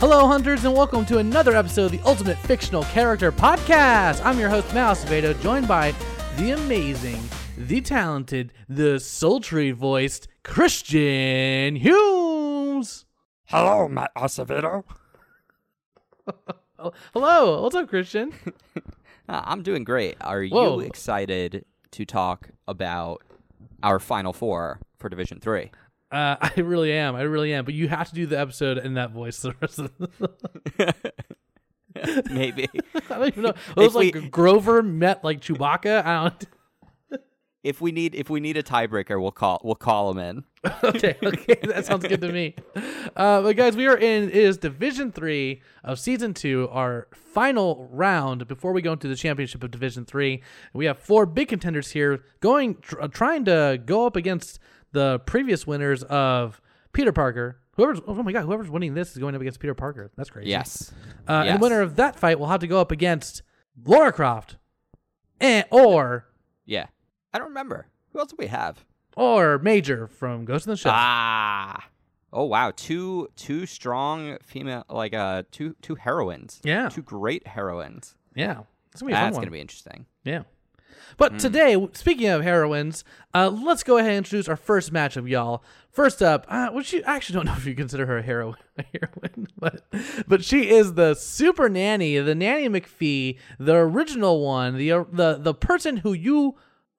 Hello, hunters, and welcome to another episode of the Ultimate Fictional Character Podcast. I'm your host, Matt Acevedo, joined by the amazing, the talented, the sultry voiced Christian Humes. Hello, Matt Acevedo. Hello, what's up, Christian? Uh, I'm doing great. Are Whoa. you excited to talk about our final four for Division Three? Uh, I really am. I really am. But you have to do the episode in that voice. The rest of the- Maybe. I don't even know. It was we- like Grover met like Chewbacca. I don't. if we need if we need a tiebreaker, we'll call we'll call him in. okay, okay, that sounds good to me. Uh, but guys, we are in is Division Three of Season Two, our final round before we go into the championship of Division Three. We have four big contenders here, going tr- uh, trying to go up against the previous winners of Peter Parker. Whoever's oh my god, whoever's winning this is going up against Peter Parker. That's crazy. Yes. Uh, And the winner of that fight will have to go up against Laura Croft, and or Yeah. I don't remember. Who else do we have? or Major from Ghost in the Shell. Ah. Oh wow, two two strong female like uh two two heroines. Yeah. Two great heroines. yeah, it's gonna be That's gonna be interesting. Yeah. But today, speaking of heroines, uh, let's go ahead and introduce our first matchup, y'all. First up, uh, which you I actually don't know if you consider her a heroine, a heroine, but but she is the super nanny, the nanny McPhee, the original one, the uh, the the person who you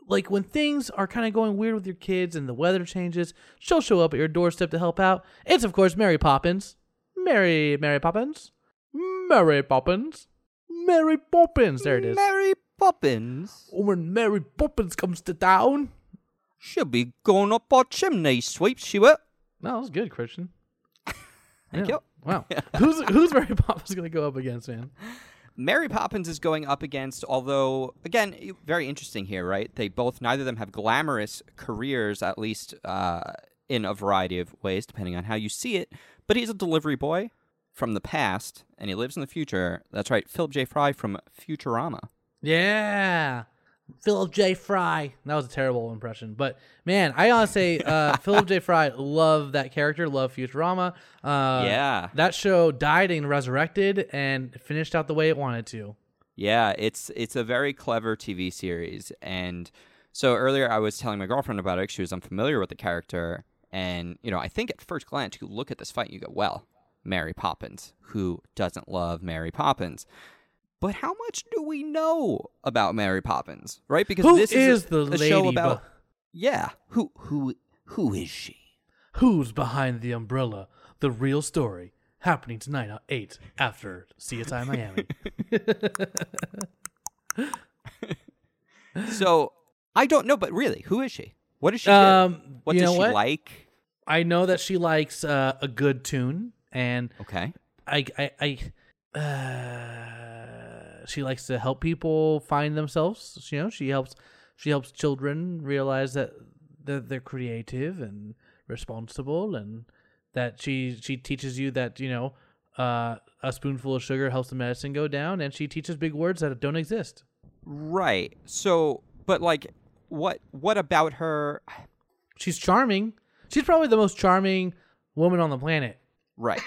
like when things are kind of going weird with your kids and the weather changes. She'll show up at your doorstep to help out. It's of course Mary Poppins, Mary Mary Poppins, Mary Poppins, Mary Poppins. There it is. Mary Poppins. When Mary Poppins comes to town. She'll be going up our chimney sweep, she will. No, that was good, Christian. Thank Yeah. you. Wow. who's who's Mary Poppins gonna go up against, man? Mary Poppins is going up against, although again, very interesting here, right? They both, neither of them have glamorous careers, at least uh, in a variety of ways, depending on how you see it. But he's a delivery boy from the past, and he lives in the future. That's right, Philip J. Fry from Futurama. Yeah. Philip J. Fry. That was a terrible impression. But man, I honestly uh, Philip J. Fry love that character, love Futurama. Uh, Yeah. That show died and resurrected and finished out the way it wanted to. Yeah, it's it's a very clever TV series, and so earlier I was telling my girlfriend about it. She was unfamiliar with the character, and you know, I think at first glance you look at this fight, and you go, "Well, Mary Poppins, who doesn't love Mary Poppins?" But how much do we know about Mary Poppins, right? Because Who this is is, a, the a show about bu- yeah, who who who is she? Who's behind the umbrella? The real story happening tonight at 8 after CSI Miami. So I don't know, but really, who is she? What does she? Um, What does she what? like? I know that she likes uh, a good tune, and Okay. I, I, I uh, she likes to help people find themselves. You know, she helps, she helps children realize that that they're creative and responsible, and that she she teaches you that you know uh, a spoonful of sugar helps the medicine go down, and she teaches big words that don't exist. Right. So, but like, what what about her? She's charming. She's probably the most charming woman on the planet. Right.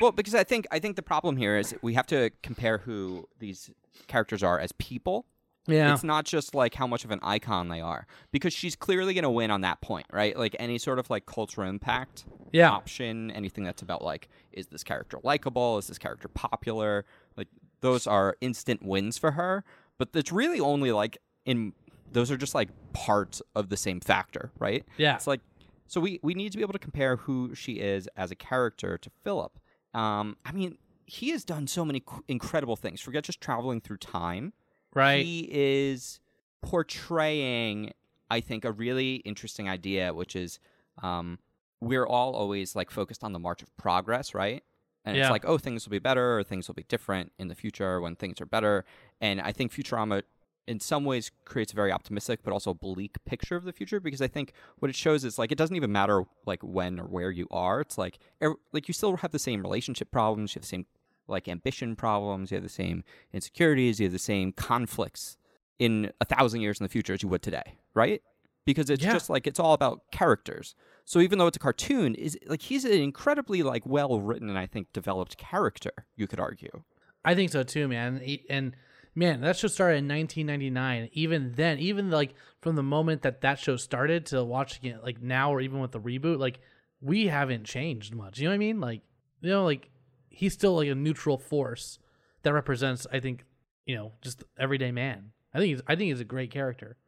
Well, because I think I think the problem here is we have to compare who these characters are as people. Yeah. It's not just like how much of an icon they are, because she's clearly going to win on that point, right? Like any sort of like cultural impact Yeah. option, anything that's about like, is this character likable? Is this character popular? Like those are instant wins for her. But it's really only like in those are just like parts of the same factor, right? Yeah. It's like so we we need to be able to compare who she is as a character to Philip. Um, I mean, he has done so many incredible things. Forget just traveling through time. Right. He is portraying, I think, a really interesting idea, which is um, we're all always like focused on the march of progress, right? And Yeah. it's like, oh, things will be better or things will be different in the future when things are better. And I think Futurama, in some ways, creates a very optimistic but also bleak picture of the future because I think what it shows is like it doesn't even matter like when or where you are. It's like ev- like you still have the same relationship problems, you have the same like ambition problems, you have the same insecurities, you have the same conflicts in a thousand years in the future as you would today, right? because it's Yeah. just like it's all about characters. So even though it's a cartoon, is like he's an incredibly like well written and I think developed character. You could argue. I think so too, man. E- And man, that show started in 1999. Even then, even like from the moment that that show started to watching it, like now or even with the reboot, like we haven't changed much. You know what I mean? Like, you know, like he's still like a neutral force that represents, I think, you know, just everyday man. I think he's, I think he's a great character.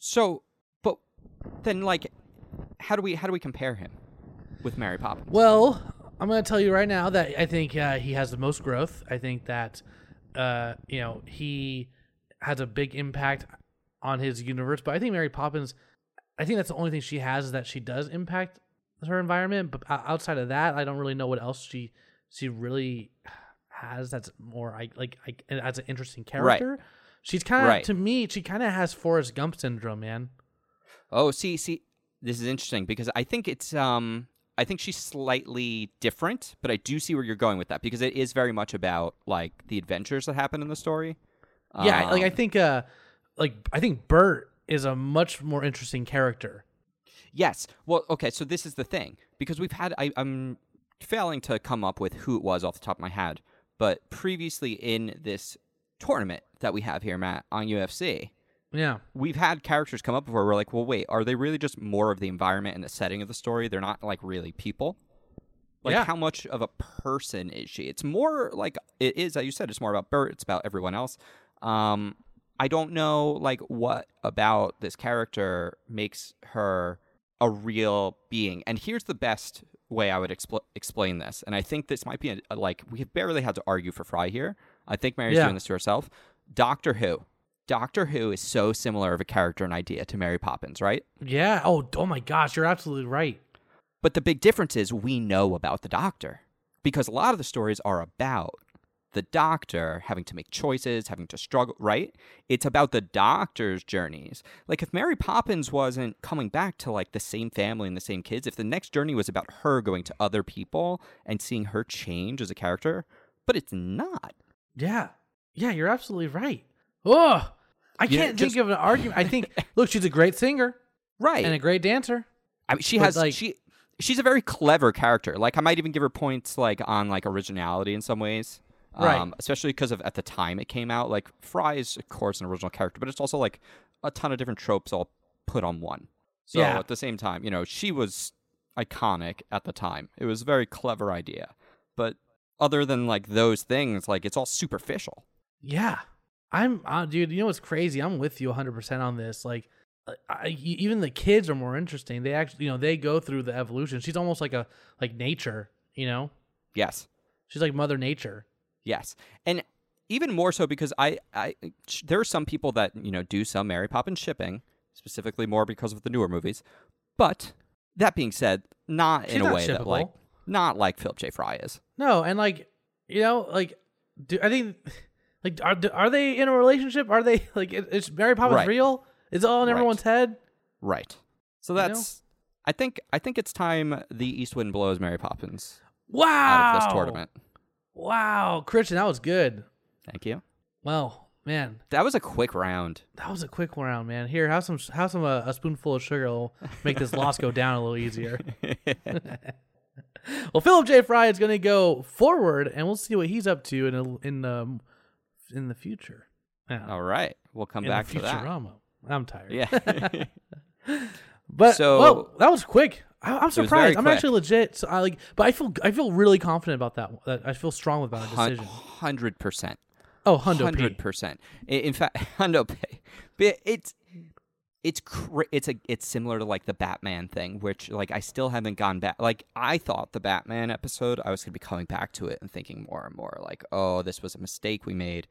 So, but then like, how do we how do we compare him with Mary Poppins? Well, I'm going to tell you right now that I think uh, he has the most growth. I think that uh, you know he has a big impact on his universe. But I think Mary Poppins, I think that's the only thing she has is that she does impact her environment. But outside of that, I don't really know what else she she really has that's more I like I, as an interesting character. Right. She's kind of Right. to me, she kind of has Forrest Gump syndrome, man. Oh, see, see, this is interesting because I think it's um I think she's slightly different, but I do see where you're going with that because it is very much about like the adventures that happen in the story. Yeah, like I Um, think uh like I think Bert is a much more interesting character. Yes. Well, okay, so this is the thing because we've had I, I'm failing to come up with who it was off the top of my head, but previously in this tournament that we have here, Matt, on UFC, Yeah. we've had characters come up before. We're like, well, wait, are they really just more of the environment and the setting of the story? They're not like really people. Like, Yeah. how much of a person is she? It's more like it is, as you said, it's more about Bert. It's about everyone else. Um, I don't know, like, what about this character makes her a real being. And here's the best way I would expl- explain this. And I think this might be a, a, like we have barely had to argue for Fry here. I think Mary's Yeah. doing this to herself. Doctor Who. Doctor Who is so similar of a character and idea to Mary Poppins, right? Yeah. Oh, oh my gosh, you're absolutely right. But the big difference is we know about the Doctor because a lot of the stories are about the Doctor having to make choices, having to struggle, right? It's about the Doctor's journeys. Like if Mary Poppins wasn't coming back to like the same family and the same kids, if the next journey was about her going to other people and seeing her change as a character, but it's not. Yeah. Yeah, you're absolutely right. Oh, I You know, can't think just- of an argument. I think look, she's a great singer Right. and a great dancer. I mean, she But, has like- she she's a very clever character. Like I might even give her points like on like originality in some ways. Right. Um, especially because of at the time it came out. Like Fry is of course an original character, but it's also like a ton of different tropes all put on one. So Yeah. at the same time, you know, she was iconic at the time. It was a very clever idea. But other than like those things, like it's all superficial. Yeah. I'm uh, dude, you know what's crazy? I'm with you 100% on this. Like I, I- even the kids are more interesting. They actually, you know, they go through the evolution. She's almost like a like nature, you know? Yes. She's like mother nature. Yes, and even more so because I, I, sh- there are some people that you know do some Mary Poppins shipping, specifically more because of the newer movies. But that being said, not She's in a not way that like, not like Philip J. Fry is. No, and like you know, like do I think like are are they in a relationship? Are they like is- is Mary Poppins Right. real? Is it all in Right. everyone's head? Right. So You know? that's. I think I think it's time the East Wind blows Mary Poppins Wow! out of this tournament. Wow, Christian, that was good. Thank you. Well, man, That was a quick round. that was a quick round, man. Here, have some, have some, uh, a spoonful of sugar will make this loss go down a little easier. well, Philip J. Fry is going to go forward, and we'll see what he's up to in a, in um in the future. Yeah, All right, we'll come in back to that. Futurama. I'm tired. Yeah. But So- well, that was quick. I, I'm surprised. I'm quick. actually legit. So I like, but I feel I feel really confident about that. I feel strong about our decision. Hundred percent. Oh, hundred percent. In fact, Hundo it's it's cra- it's a it's similar to like the Batman thing, which like I still haven't gone back. Like I thought the Batman episode, I was gonna be coming back to it and thinking more and more like, oh, this was a mistake we made.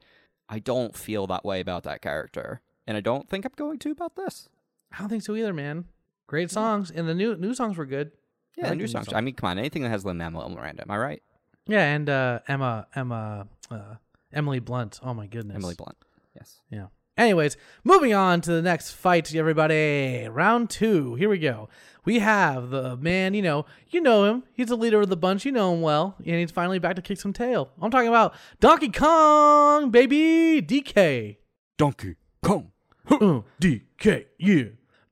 I don't feel that way about that character, and I don't think I'm going to about this. I don't think so either, man. Great songs, and the new new songs were good. Yeah, like new the songs. I mean, come on, anything that has Lin Manuel Miranda, am I right? Yeah, and uh, Emma Emma uh, Emily Blunt. Oh my goodness, Emily Blunt. Yes. Yeah. Anyways, moving on to the next fight, everybody. Round two. Here we go. We have the man, you know, you know him. He's the leader of the bunch. You know him well. And he's finally back to kick some tail. I'm talking about Donkey Kong, baby. DK. Donkey Kong. Uh, DK, yeah.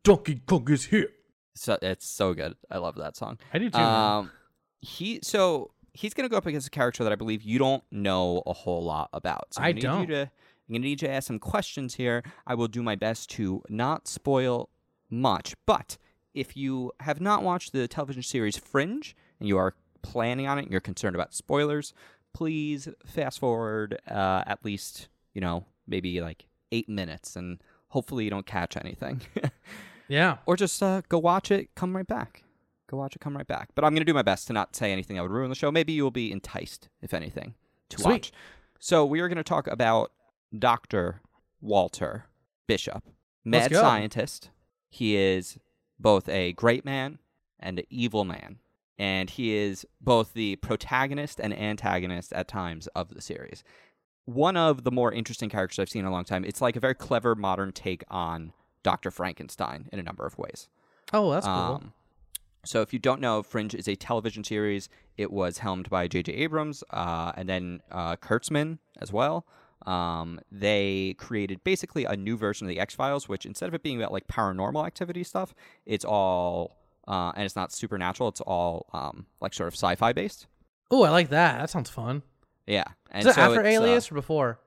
Donkey Kong is here. So it's so good. I love that song. I do too. man. Um, he so he's gonna go up against a character that I believe you don't know a whole lot about. So I'm I gonna don't. You to, I'm gonna need you to ask some questions here. I will do my best to not spoil much, but if you have not watched the television series Fringe and you are planning on it, and you're concerned about spoilers, please fast forward uh, at least you know maybe like eight minutes, and hopefully you don't catch anything. yeah. or just uh, go watch it, come right back. Go watch it, come right back. But I'm going to do my best to not say anything that would ruin the show. Maybe you will be enticed, if anything, to Sweet. watch. So we are going to talk about Dr. Walter Bishop, mad scientist. He is both a great man and an evil man. And he is both the protagonist and antagonist at times of the series. One of the more interesting characters I've seen in a long time. It's like a very clever modern take on Dr. Frankenstein in a number of ways. Oh, that's cool. Um, so, if you don't know, Fringe is a television series. It was helmed by J.J. Abrams uh, and then uh, Kurtzman as well. Um, they created basically a new version of the X Files, which instead of it being about like paranormal activity stuff, it's all uh, and it's not supernatural. It's all um, like sort of sci-fi based. oh, I like that. That sounds fun. Yeah, and Is that so after uh, Alias or before?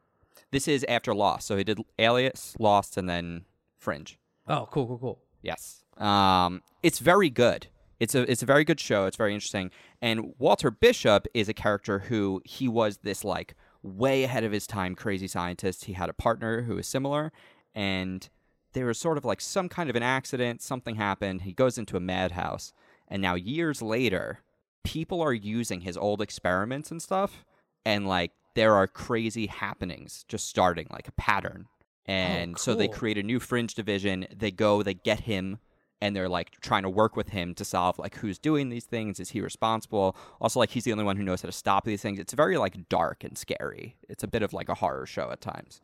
this is after Lost. So he did Alias, Lost, and then Fringe. Oh, cool, cool, cool. Yes. Um, it's very good. It's a it's a very good show. It's very interesting. And Walter Bishop is a character who he was this like way ahead of his time crazy scientist. He had a partner who was similar, and there was sort of like some kind of an accident. Something happened. He goes into a madhouse, and now years later, people are using his old experiments and stuff, and like there are crazy happenings just starting like a pattern. Oh, and so they create a new fringe division. They go, they get him, and they're like trying to work with him to solve like who's doing these things. Is he responsible? Also, like he's the only one who knows how to stop these things. It's very like dark and scary. It's a bit of like a horror show at times.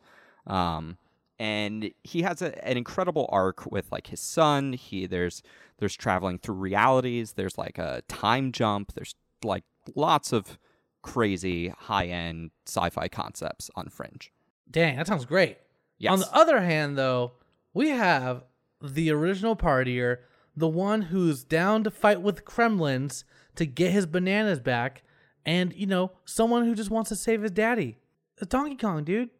Um, and he has a, an incredible arc with like his son. He there's there's traveling through realities. There's like a time jump. There's like lots of crazy high end sci-fi concepts on Fringe. Dang, that sounds great. Yes. On the other hand, though, we have the original partier, the one who's down to fight with Kremlings to get his bananas back, and you know, someone who just wants to save his daddy. It's Donkey Kong, dude.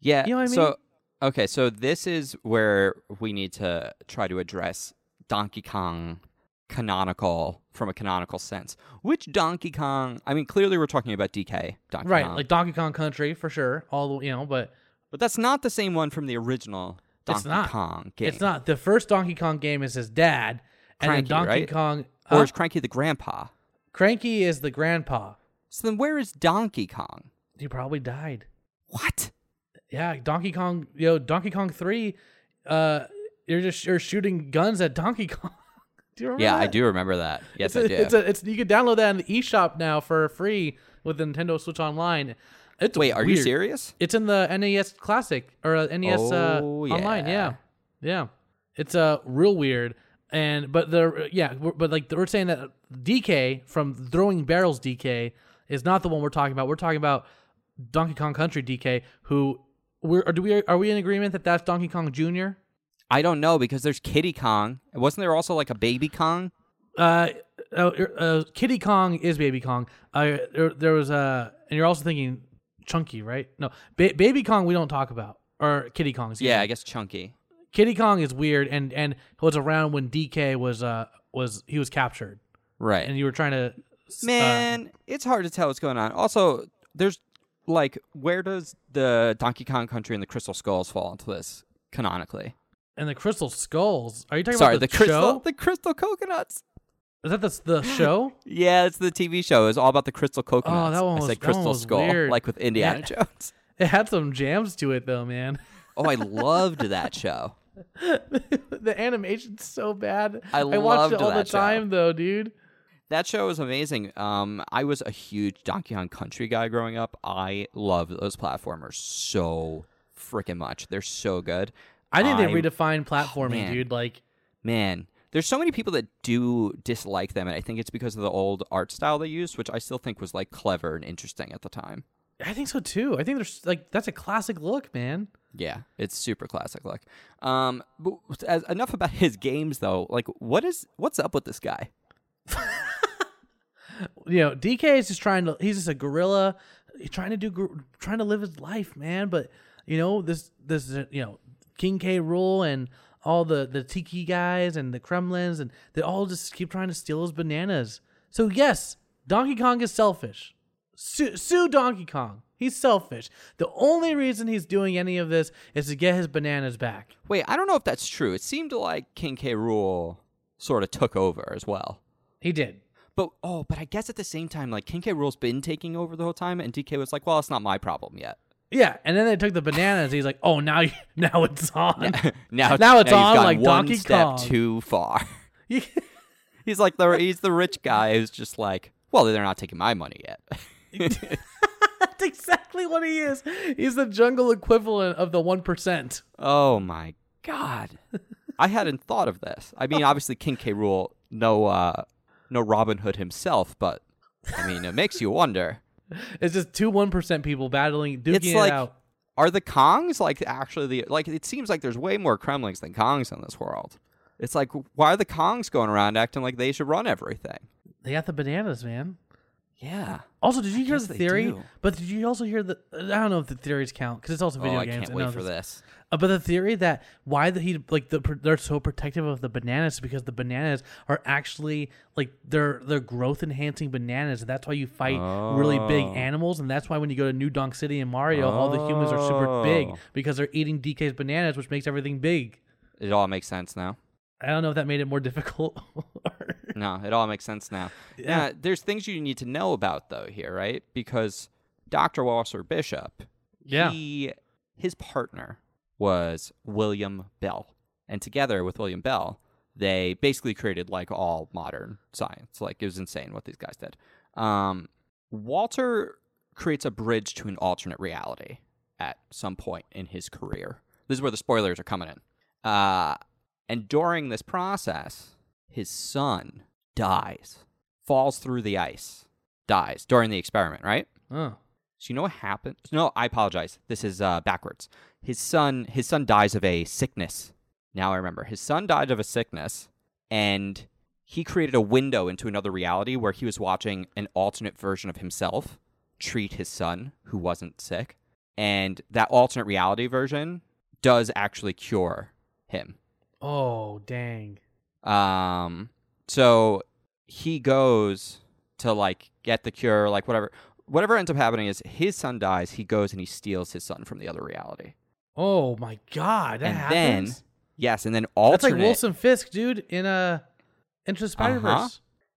Yeah. You know what I mean? So okay, so this is where we need to try to address Donkey Kong canonical from a canonical sense. Which Donkey Kong? I mean, clearly we're talking about DK Donkey Right, Kong, like Donkey Kong Country for sure. All the you know, but but that's not the same one from the original Donkey It's not. Kong game. it's not. The first Donkey Kong game is his dad, and Cranky, then Donkey right? Kong. Or is Cranky the grandpa? Cranky is the grandpa. So then, where is Donkey Kong? He probably died. What? Yeah, Donkey Kong. You know, Donkey Kong Three. Uh, you're just you're shooting guns at Donkey Kong. do you remember? Yeah, I do remember that. Yes, It's a, I do. it's a it's you can download that in the eShop now for free with the Nintendo Switch Online. It's Wait, are you serious? It's in the NES Classic or uh, NES uh, Oh, Online. yeah. Yeah, yeah. It's uh real weird. And but the yeah, but like we're saying that DK from Throwing Barrels DK is not the one we're talking about. We're talking about Donkey Kong Country DK, who we're do we are we in agreement that that's Donkey Kong Jr. I don't know because there's Kiddy Kong. Wasn't there also like a Baby Kong? Uh, uh, uh, Kiddy Kong is Baby Kong. Uh, there, there was uh, and you're also thinking Chunky, right? No, ba- Baby Kong we don't talk about, or Kiddy Kong. Yeah. I guess Chunky. Kiddy Kong is weird, and and was around when DK was uh was he was captured, Right. and you were trying to uh, Man, it's hard to tell what's going on. Also, there's like, where does the Donkey Kong Country and the Crystal Skulls fall into this canonically? and the Crystal Skulls. Are you talking Sorry, about the, crystal, show? the crystal coconuts. Is that the the show? Yeah, it's the TV show. It's all about the crystal coconuts. Oh, that one I was- said that one Crystal was Skull, weird. like with Indiana Yeah. Jones. It had some jams to it though, man. Oh, I loved that show. the animation's so bad. I watched loved it all the that show. time though, dude. That show was amazing. Um, I was a huge Donkey Kong Country guy growing up. I love those platformers so freaking much. They're so good. I think they redefined platforming, man. dude. Like Man, there's so many people that do dislike them, and I think it's because of the old art style they used, which I still think was like clever and interesting at the time. I think so too. I think there's like that's a classic look, man. Yeah, it's super classic look. Um, but as, enough about his games though. Like, what is what's up with this guy? You know, DK is just trying to. He's just a gorilla. He's trying to do, trying to live his life, man. But you know, this, this, you know, King K. Rool and all the the Tiki guys and the Kremlings and they all just keep trying to steal his bananas. So yes, Donkey Kong is selfish. Sue, sue Donkey Kong. He's selfish. The only reason he's doing any of this is to get his bananas back. Wait, I don't know if that's true. It seemed like King K. Rool sort of took over as well. He did. But oh, but I guess at the same time, like King K. Rool's been taking over the whole time, and DK was like, "Well, it's not my problem yet." Yeah, and then they took the bananas. He's like, "Oh, now, you- now it's on." now, Now it's he's on like one Donkey step Kong. too far. He's like the he's the rich guy who's just like, well, they're not taking my money yet. That's exactly what he is. He's the jungle equivalent of the one percent. oh my god, I hadn't thought of this. I mean, obviously King K. Rool, no, uh, no Robin Hood himself, but I mean, it makes you wonder. It's just two one percent people battling, duking It's it like- out. Are the Kongs like actually the like? It seems like there's way more Kremlings than Kongs in this world. It's like, why are the Kongs going around acting like they should run everything? They got the bananas, man. Yeah. Also, did you hear guess the they theory? do. But did you also hear the? I don't know if the theories count because it's also video oh, I games. can't I wait for this. Uh, but the theory that why the he like the pr- they're so protective of the bananas is because the bananas are actually like they're they're growth enhancing bananas and that's why you fight really big Oh. animals and that's why when you go to New Donk City in Mario all the humans are super big Oh. because they're eating DK's bananas which makes everything big. It all makes sense now. I don't know if that made it more difficult. or- No, it all makes sense now. Yeah. Yeah. there's things you need to know about though here, right? Because Dr. Walter Bishop, Yeah. he his partner was William Bell. And together with William Bell, they basically created like all modern science. Like it was insane what these guys did. Um, Walter creates a bridge to an alternate reality at some point in his career. This is where the spoilers are coming in. Uh, and during this process, his son dies, falls through the ice, dies during the experiment, right? oh. So you know what happened? No, I apologize. This is uh, backwards. His son, his son dies of a sickness. Now I remember. His son died of a sickness, and he created a window into another reality where he was watching an alternate version of himself treat his son who wasn't sick, and that alternate reality version does actually cure him. Oh, dang. Um, so he goes to like get the cure, like whatever. Whatever ends up happening is his son dies. He goes and he steals his son from the other reality. Oh my god, that and happens. then yes, and then alternate. That's like Wilson Fisk, dude, in a Into the Spider Verse. Uh-huh.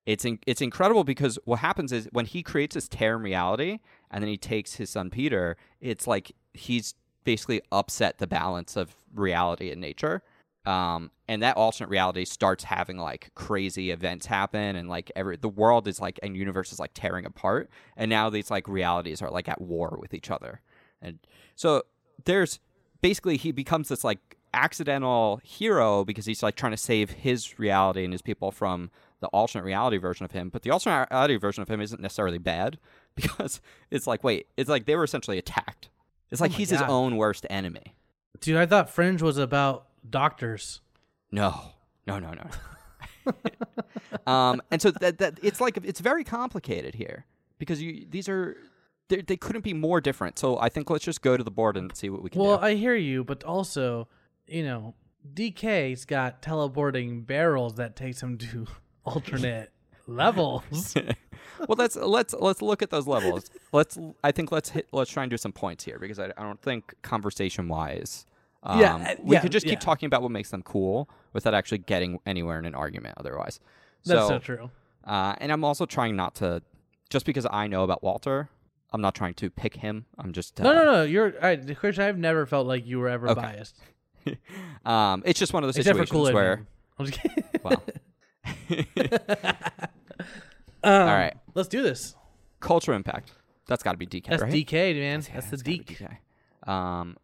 It's in, it's incredible because what happens is when he creates this tear reality, and then he takes his son Peter. It's like he's basically upset the balance of reality and nature. Um, and that alternate reality starts having like crazy events happen, and like every the world is like and universe is like tearing apart, and now these like realities are like at war with each other, and so there's basically he becomes this like accidental hero because he's like trying to save his reality and his people from the alternate reality version of him. But the alternate reality version of him isn't necessarily bad because it's like, wait, it's like they were essentially attacked. It's like my he's God. his own worst enemy. Dude, I thought Fringe was about doctors. No, no, no, no. um, and so that that it's like it's very complicated here because you these are they they couldn't be more different. So I think let's just go to the board and see what we can Well, do. I hear you, but also, you know, DK's got teleporting barrels that takes him to alternate levels. well, let's let's let's look at those levels. Let's I think let's hit let's try and do some points here because I, I don't think conversation wise. Um, Yeah, uh, we yeah, could just yeah. keep talking about what makes them cool without actually getting anywhere in an argument. Otherwise, That's so, so true. Uh, and I'm also trying not to just because I know about Walter. I'm not trying to pick him. I'm just uh, No, no, no. You're, I, Christian. I've never felt like you were ever Okay. biased, Um, it's just one of those except situations Kool where I'm just kidding. well, Um, all right, let's do this. cultural impact. That's got to be DK, That's right? DK, man. Yeah, That's the it's gotta be Deke. DK. Um,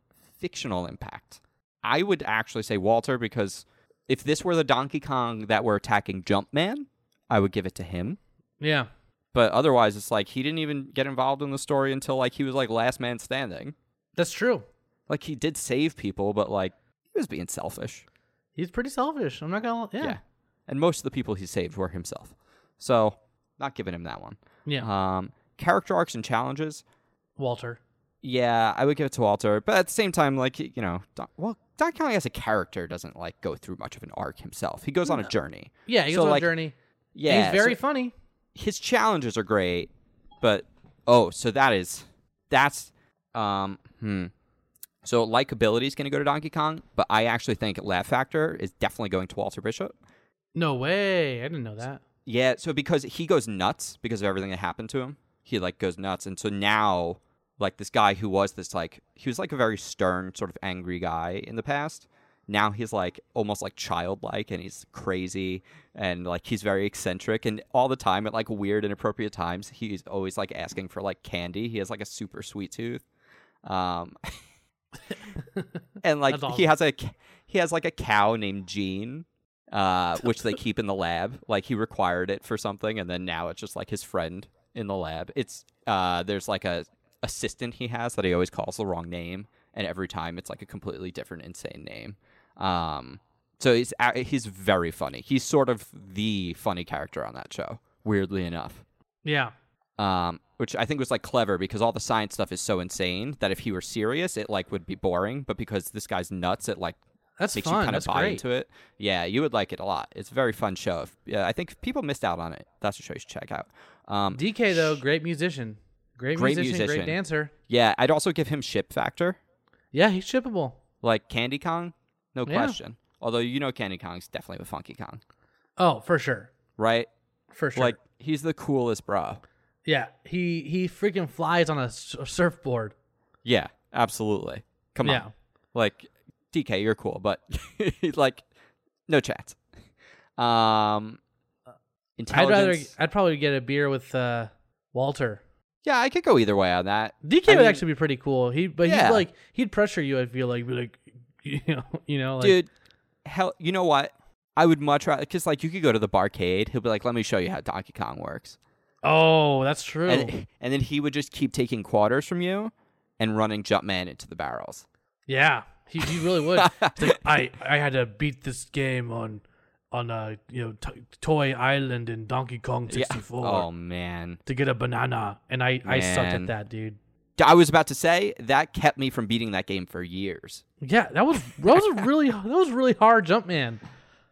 fictional impact. I would actually say Walter because if this were the Donkey Kong that were attacking Jumpman, I would give it to him. Yeah. But otherwise, it's like he didn't even get involved in the story until like he was like last man standing. That's true. Like he did save people, but like he was being selfish. He's pretty selfish. I'm not gonna. Yeah. Yeah. And most of the people he saved were himself. So not giving him that one. Yeah. Um, character arcs and challenges. Walter. Yeah, I would give it to Walter, but at the same time, like you know, Don, well, Don Kong as a character doesn't like go through much of an arc himself. He goes on a journey. Yeah, he So, goes on like, a journey. And Yeah, he's very so funny. his challenges are great, but oh, so that is that's um hmm. So likability is going to go to Donkey Kong, but I actually think laugh factor is definitely going to Walter Bishop. No way. I didn't know that. Yeah, so because he goes nuts because of everything that happened to him, he like goes nuts, and so now like this guy who was this like he was like a very stern sort of angry guy in the past. Now he's like almost like childlike and he's crazy and like he's very eccentric and all the time at like weird inappropriate times he's always like asking for like candy. He has like a super sweet tooth. Um and like That's he has a he has like a cow named Jean uh, which they keep in the lab. Like he required it for something, and then now it's just like his friend in the lab. It's uh, there's like a assistant he has that he always calls the wrong name, and every time it's like a completely different, insane name. Um, so he's he's very funny. He's sort of the funny character on that show, weirdly enough. Yeah. Um, which I think was like clever because all the science stuff is so insane that if he were serious, it like would be boring. But because this guy's nuts, it like That's makes fun. you kind That's of buy great. into it. Yeah, you would like it a lot. It's a very fun show. If, yeah, I think if people missed out on it. That's a show you should check out. Um, DK though, great musician. Great, Great musician, great dancer. yeah, I'd also give him ship factor, Yeah, he's shippable. like Candy Kong, no Yeah. question. Although you know Candy Kong's definitely with Funky Kong, Oh, for sure. right? For sure. Like he's the coolest bro. yeah, he he freaking flies on a, s- a surfboard. Yeah, absolutely. Come on. yeah. on, like DK, you're cool, but like no chance. Um, intelligence. I'd rather. I'd probably get a beer with uh, Walter. Yeah, I could go either way on that. DK I would mean- actually be pretty cool. He but Yeah. he'd like he'd pressure you. I feel like be like you know you know like dude hell you know what i would much rather because like you could go to the barcade he'll be like let me show you how donkey kong works oh that's true. and, and then he would just keep taking quarters from you and running jumpman into the barrels yeah, he, he really would. Like, I I had to beat this game on on a you know t- Toy Island in Donkey Kong Yeah. 64 oh man to get a banana, and I I sucked at that, dude. i was about to say that kept me from beating that game for years Yeah, that was that was a really that was really hard jump, man.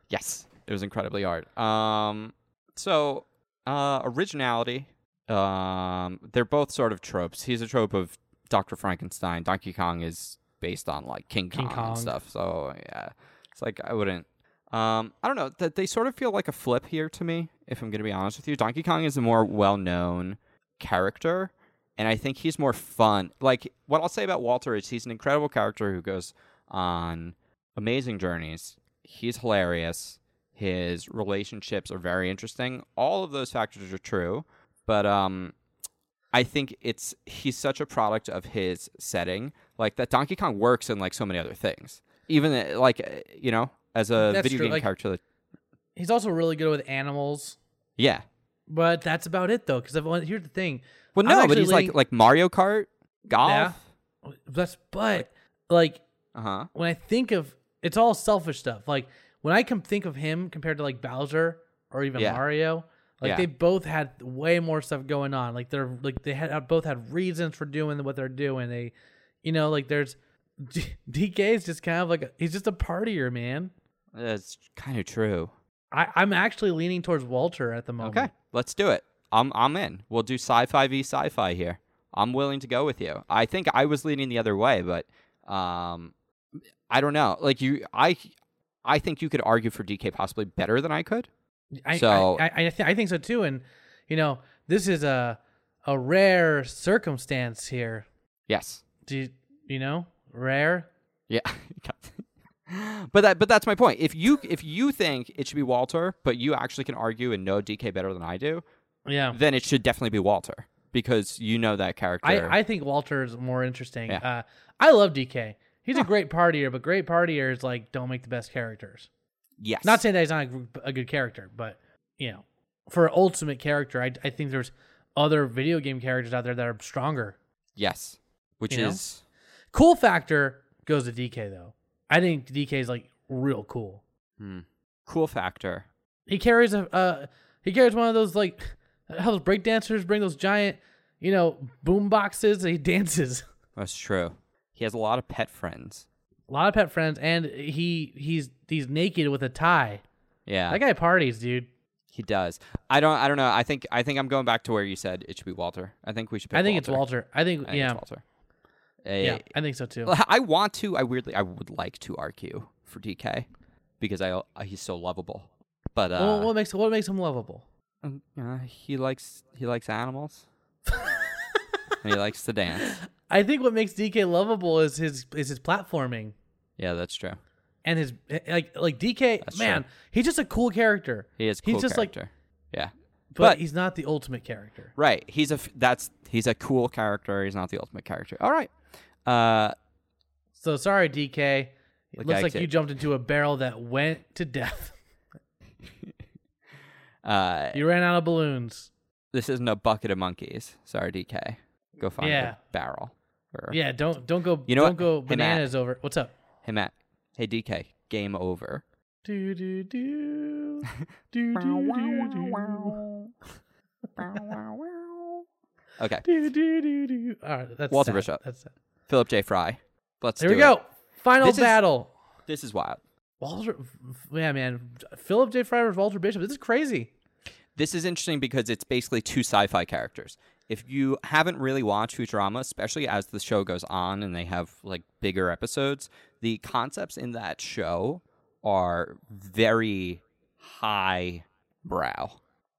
yes it was incredibly hard um so uh originality um they're both sort of tropes he's a trope of dr frankenstein donkey kong is based on like king kong, King Kong. and stuff so yeah it's like i wouldn't um i don't know that they sort of feel like a flip here to me if i'm gonna be honest with you. Donkey kong is a more well-known character and i think he's more fun. Like what i'll say about walter is he's an incredible character who goes on amazing journeys. He's hilarious. His relationships are very interesting. All of those factors are true but um i think it's he's such a product of his setting. Like that donkey kong works in like so many other things. Even uh, like uh, you know as a That's video true, game like- character that He's also really good with animals, yeah but that's about it though. Because here's the thing, well I'm no but actually he's like like mario kart golf Yeah. that's but like uh-huh when I think of it's all selfish stuff. Like when I can think of him compared to like Bowser or even Yeah. Mario, like Yeah. they both had way more stuff going on. Like they're like they had both had reasons for doing what they're doing. They, you know, like there's D- DK is just kind of like a, he's just a partier, man. That's kind of true I, I'm actually leaning towards Walter at the moment. Okay, let's do it. I'm I'm in. We'll do sci-fi v sci-fi here. I'm willing to go with you. I think I was leaning the other way, but um, I don't know. Like you, I I think you could argue for DK possibly better than I could. I, So- I I, I, th- I think so too. And you know, this is a a rare circumstance here. Yes. Do you, you know rare? Yeah. but that but that's my point. If you if you think it should be Walter, but you actually can argue and know DK better than I do, Yeah. then it should definitely be Walter because you know that character. I, I think Walter is more interesting. Yeah. Uh, I love DK. He's a great partier, but great partiers like don't make the best characters. yes. Not saying that he's not a, a good character, but you know, for an ultimate character, I, I think there's other video game characters out there that are stronger. yes. Which You know? is Cool factor goes to DK though. I think DK is like real cool. Hmm. Cool factor. He carries a uh, he carries one of those like how those breakdancers bring those giant, you know, boom boxes. And he dances. That's true. He has a lot of pet friends. A lot of pet friends, and he he's he's naked with a tie. Yeah, That guy parties, dude. he does. I don't. I don't know. I think. I think I'm going back to where you said it should be Walter. I think we should. Pick I think it's Walter. I think, I think yeah, it's Walter. Yeah, Eh, I think so too. I want to. I weirdly. I would like to argue for DK because I. He's so lovable. But uh, well, what makes what makes him lovable? um, uh, he likes. He likes animals. and he likes to dance. I think what makes DK lovable is his is his platforming Yeah, that's true. and his like like DK. That's man, true. he's just a cool character. He is a cool He's just like- character. yeah. But, he's not the ultimate character. Right. He's a. f- That's. He's a cool character. He's not the ultimate character. All right. Uh. So sorry, DK. It Look, looks like you jumped into a barrel that went to death. Uh. You ran out of balloons. This isn't a bucket of monkeys. Sorry, DK. Go find Yeah. a barrel. Or, Yeah, don't don't go You know don't what? go Hey, bananas over. What's up? Hey Matt. Hey DK. Game over. Do Do do do do do do Okay. do do do do. All right, that's Walter sad. Bishop. That's sad. Philip J. Fry. Let's There do we it. go. Final This is- battle. This is wild. Walter, yeah, man. Philip J. Fry versus Walter Bishop. This is crazy. This is interesting because it's basically two sci-fi characters. If you haven't really watched Futurama, especially as the show goes on and they have like bigger episodes, the concepts in that show are very high brow.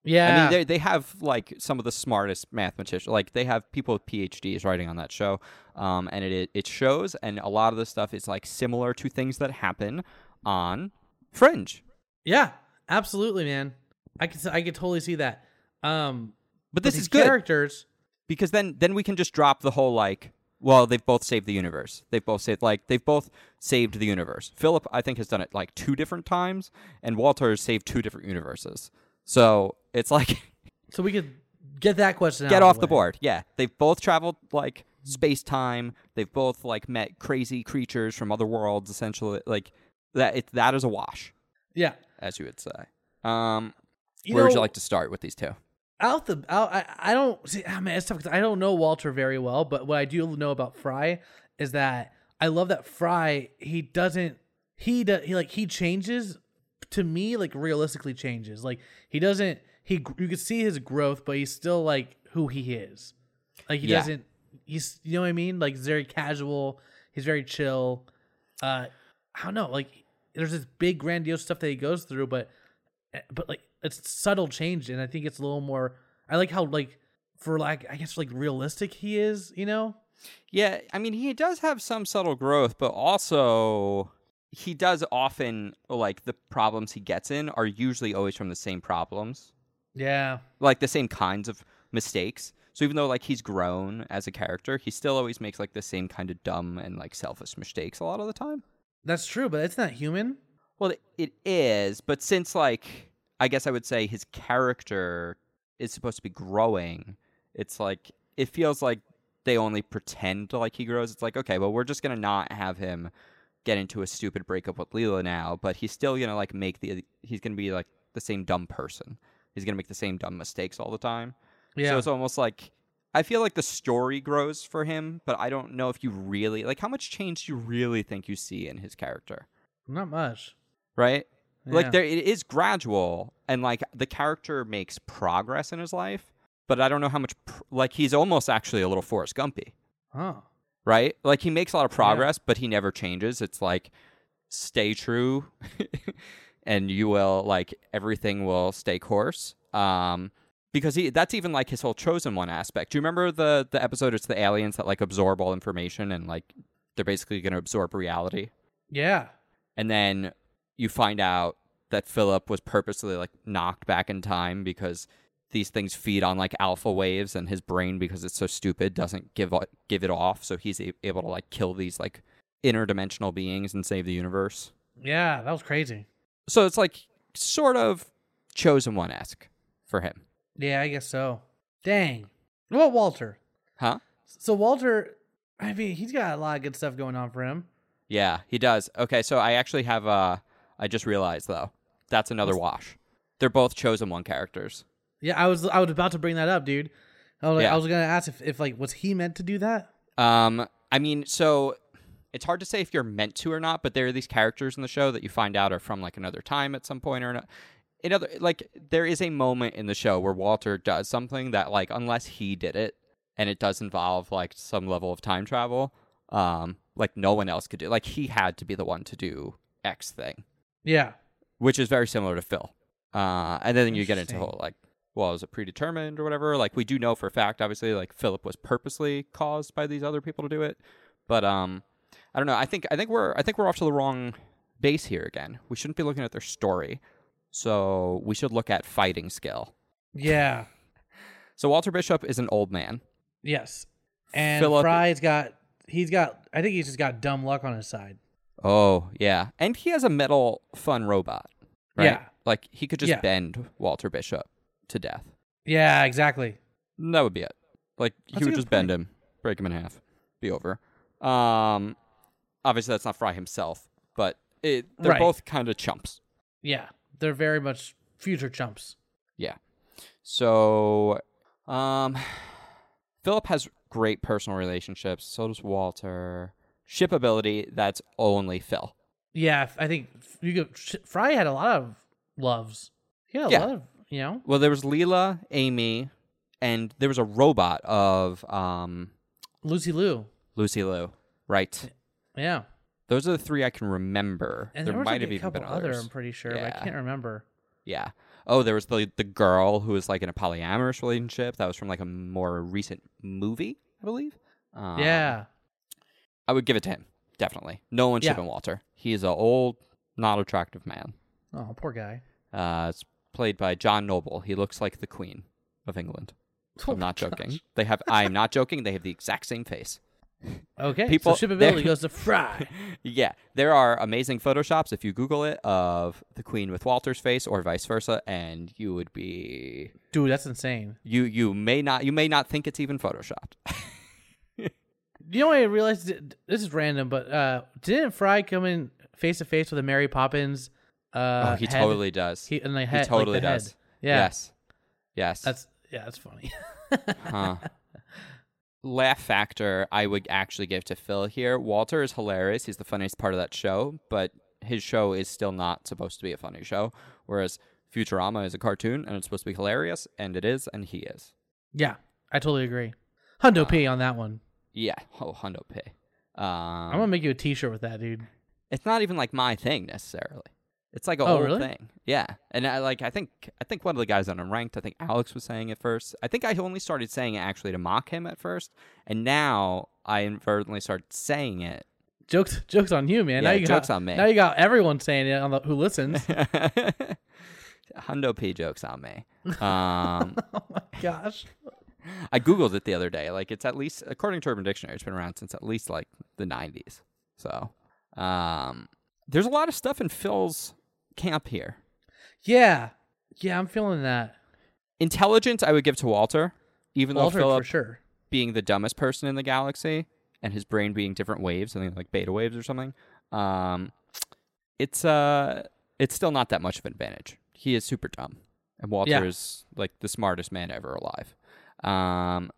Yeah, I mean, they they have like some of the smartest mathematicians. Like they have people with PhDs writing on that show, um, and it it shows. And a lot of the stuff is like similar to things that happen on Fringe. yeah, absolutely, man. I can I can totally see that. Um, But this is good characters. because then then we can just drop the whole like. Well, they've both saved the universe. They've both saved like they've both saved the universe. Philip, I think, has done it like two different times, and Walter has saved two different universes. So it's like So we could get that question. get out off of the board. Yeah, they've both traveled like space time. They've both like met crazy creatures from other worlds. Essentially, like that. It, that is a wash, Yeah, as you would say. Um, you where know, would you like to start with these two? out the out, I I don't see. I mean, it's tough 'cause I don't know Walter very well, but what I do know about Fry is that I love that Fry. He doesn't. He does. He like he changes to me like realistically changes. Like he doesn't. He you can see his growth, but he's still like who he is. Like he Yeah. doesn't. He's you know what I mean. Like he's very casual. He's very chill. Uh, I don't know. Like there's this big grandiose stuff that he goes through, but but like it's subtle change, and I think it's a little more. I like how like for like I guess like realistic he is. You know. Yeah, I mean, he does have some subtle growth, but also he does often like the problems he gets in are usually always from the same problems, Yeah. like the same kinds of mistakes. So even though like he's grown as a character, he still always makes like the same kind of dumb and like selfish mistakes a lot of the time. That's true, but it's not human. Well, it is, but since like I guess I would say his character is supposed to be growing, it's like it feels like they only pretend like he grows. It's like okay, well we're just gonna not have him get into a stupid breakup with Leela now, but he's still gonna like make the he's gonna be like the same dumb person. He's gonna make the same dumb mistakes all the time. Yeah. So it's almost like I feel like the story grows for him, but I don't know if you really like how much change do you really think you see in his character, not much. right? Yeah. Like there, it is gradual, and like the character makes progress in his life, but I don't know how much. Pr- like he's almost actually a little Forrest Gumpy, Oh. right? Like he makes a lot of progress, but he never changes. It's like stay true, and you will like everything will stay course. Um, because he that's even like his whole chosen one aspect. Do you remember the the episode? It's the aliens that like absorb all information and like they're basically going to absorb reality Yeah. and then you find out that Philip was purposely like knocked back in time because these things feed on like alpha waves and his brain because it's so stupid doesn't give give it off so he's able to like kill these like interdimensional beings and save the universe. Yeah. That was crazy. So it's like sort of chosen one esque for him. Yeah, I guess so. Dang. What about Walter? Huh? So Walter, I mean, he's got a lot of good stuff going on for him. Yeah, he does. Okay, so I actually have uh I just realized though. That's another wash. They're both chosen one characters. Yeah, I was I was about to bring that up, dude. I was, Yeah. I was gonna ask if, if like was he meant to do that? Um I mean, so it's hard to say if you're meant to or not, but there are these characters in the show that you find out are from like another time at some point or not. In other like there is a moment in the show where Walter does something that like unless he did it and it does involve like some level of time travel, um like no one else could do. Like he had to be the one to do X thing. Yeah. which is very similar to Phil. Uh, and then you get into whole like, well, is it predetermined or whatever? Like we do know for a fact, obviously, like Philip was purposely caused by these other people to do it. But um, I don't know. I think I think we're I think we're off to the wrong base here again. We shouldn't be looking at their story. So we should look at fighting skill. Yeah. So Walter Bishop is an old man. Yes. And Philip- Fry's got he's got I think he's just got dumb luck on his side. Oh yeah, and he has a metal fun robot. Right? Yeah. like he could just Yeah. bend Walter Bishop to death. Yeah, exactly. That would be it. Like That's he would just bend him, break him in half, be over. Um, obviously that's not Fry himself, but it they're Right. both kind of chumps. Yeah. They're very much future chumps. Yeah. So, um, Philip has great personal relationships. So does Walter. Ship ability. That's only Phil. Yeah, I think you could, Fry had a lot of loves. He had a Yeah. lot of, you know. Well, there was Leela, Amy, and there was a robot of um Lucy Liu. Lucy Liu. Right. Yeah. Those are the three I can remember. And there there might have a even couple been other. I'm pretty sure, but I can't remember. Yeah. Oh, there was the the girl who was like in a polyamorous relationship. That was from like a more recent movie, I believe. Um, yeah. I would give it to him. Definitely. No one Yeah. Walter. He is an old, not attractive man. Oh, poor guy. Uh, it's played by John Noble. He looks like the Queen of England. Oh I'm not joking. They have. I am not joking. They have the exact same face. Okay. People- so shipability goes to Fry. Yeah, there are amazing photoshops if you Google it of the Queen with Walter's face or vice versa, and you would be Dude, that's insane. you you may not you may not think it's even photoshopped. You know what I realized? This is random, but uh didn't Fry come in face to face with a Mary Poppins? Uh, oh, he head? totally does. He and the He head. like totally the head. does. Yeah. Yes. Yes. That's yeah. That's funny. huh. Laugh factor, I would actually give to Phil here. Walter is hilarious. He's the funniest part of that show, but his show is still not supposed to be a funny show. Whereas Futurama is a cartoon and it's supposed to be hilarious, and it is, and he is. yeah, I totally agree. Hundo P on that one. Yeah. Oh, Hundo. Um, I'm gonna make you a T-shirt with that, dude. it's not even like my thing necessarily. It's like a Oh, whole really? thing. Yeah. And I like I think I think one of the guys on Unranked, I think Alex was saying it first. I think I only started saying it actually to mock him at first. And now I inadvertently started saying it. Jokes, jokes on you, man. Yeah, now you jokes got, on me. Now you got everyone saying it on the who listens. Hundo P jokes on me. Um oh my gosh. I Googled it the other day. Like it's at least according to Urban Dictionary, it's been around since at least like the nineties. So um there's a lot of stuff in Phil's camp here. Yeah, yeah, I'm feeling that. Intelligence I would give to Walter, even Walter though for Philip sure. being the dumbest person in the galaxy and his brain being different waves, something like beta waves or something. Um, it's uh, it's still not that much of an advantage. He is super dumb, and Walter Yeah. is like the smartest man ever alive. Um,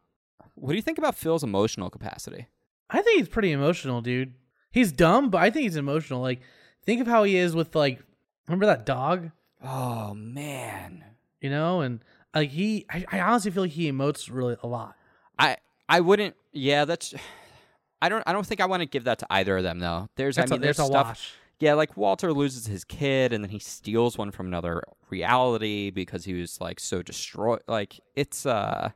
what do you think about Phil's emotional capacity? I think he's pretty emotional, dude. He's dumb, but I think he's emotional. Like, think of how he is with like, remember that dog, Oh man, you know, and like he. I, I honestly feel like he emotes really a lot. I I wouldn't. Yeah, that's. I don't. I don't think I want to give that to either of them though. There's. That's I mean, a, there's there's a stuff. wash. Yeah, like Walter loses his kid and then he steals one from another reality because he was like so destroyed. Like it's uh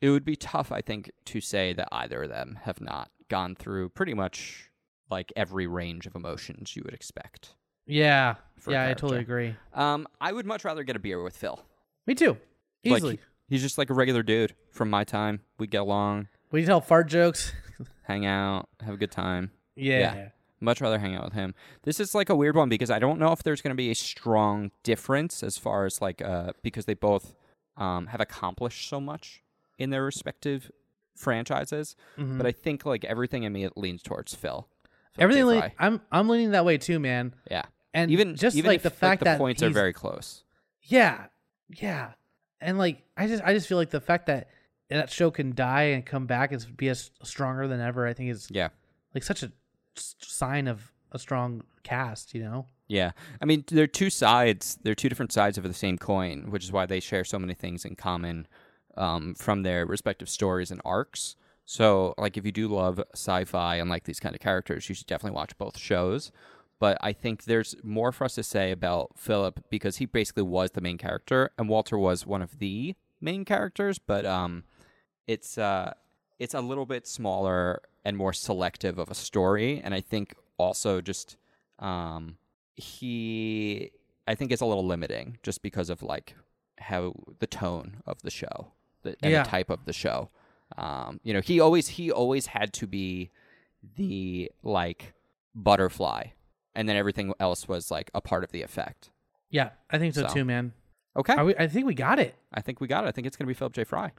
it would be tough I think to say that either of them have not gone through pretty much like every range of emotions you would expect. Yeah, for yeah, I totally agree. Um I would much rather get a beer with Phil. Me too. Like, Easily. he- he's just like a regular dude from my time. We get along, we tell fart jokes. hang out, have a good time. yeah. Yeah. much rather hang out with him. This is like a weird one because I don't know if there's going to be a strong difference as far as like uh because they both um have accomplished so much in their respective franchises, Mhm. but I think like everything in me it leans towards Phil. Everything, Fry. I'm I'm leaning that way too, man. yeah. And Even just even like if, the fact the that points are very close. Yeah, yeah, and like I just I just feel like the fact that that show can die and come back and be as stronger than ever. I think is Yeah. like such a sign of a strong cast. You know. Yeah. I mean, they're two sides. They're two different sides of the same coin, which is why they share so many things in common um, from their respective stories and arcs. So, like, if you do love sci fi and like these kind of characters, you should definitely watch both shows. But I think there's more for us to say about Philip because he basically was the main character, and Walter was one of the main characters. But um, it's uh, it's a little bit smaller and more selective of a story, and I think also just um, he I think it's a little limiting just because of like how the tone of the show the, and Yeah. the type of the show. Um, you know, he always he always had to be the like butterfly, and then everything else was like a part of the effect. Yeah, I think so, So. too, man. Okay, we, I think we got it. I think we got it. I think it's gonna be Philip J. Fry.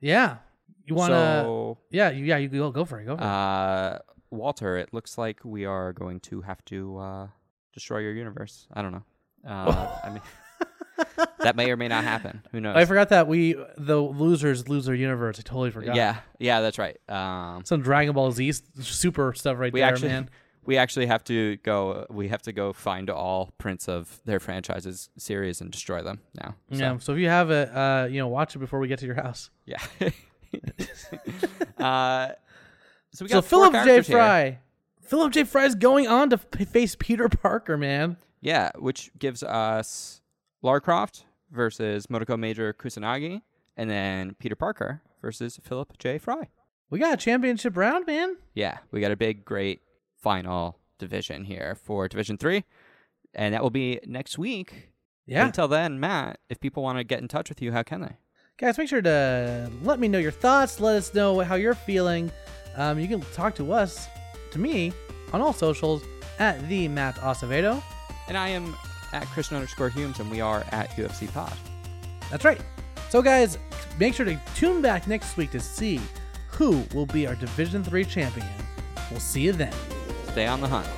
Yeah. You want to? So, yeah, you, yeah. You go go for it. Go for it. uh, Walter, it looks like we are going to have to uh, destroy your universe. I don't know. Uh, I mean, that may or may not happen. Who knows? I forgot that we the losers lose their universe. I totally forgot. Yeah, yeah, that's right. Um, Some Dragon Ball Z super stuff right we there, actually man. we actually have to go. We have to go find all prints of their franchises series and destroy them now. So, Yeah. So if you have it, uh, you know, watch it before we get to your house. yeah. uh, so we So got four Philip J. characters here. Fry. Philip J. Fry is going on to face Peter Parker, man. Yeah, which gives us Lara Croft versus Motoko Major Kusanagi, and then Peter Parker versus Philip J. Fry. We got a championship round, man. Yeah, we got a big, great final division here for Division 3, and that will be next week. Yeah. until then, Matt, if people want to get in touch with you, how can they? Guys, make sure to let me know your thoughts. Let us know how you're feeling. Um, you can talk to us, to me, on all socials at the Matt Acevedo. And I am at Christian underscore Humes, and we are at UFC Pod. That's right. So, guys, make sure to tune back next week to see who will be our Division Three champion. We'll see you then. Stay on the hunt.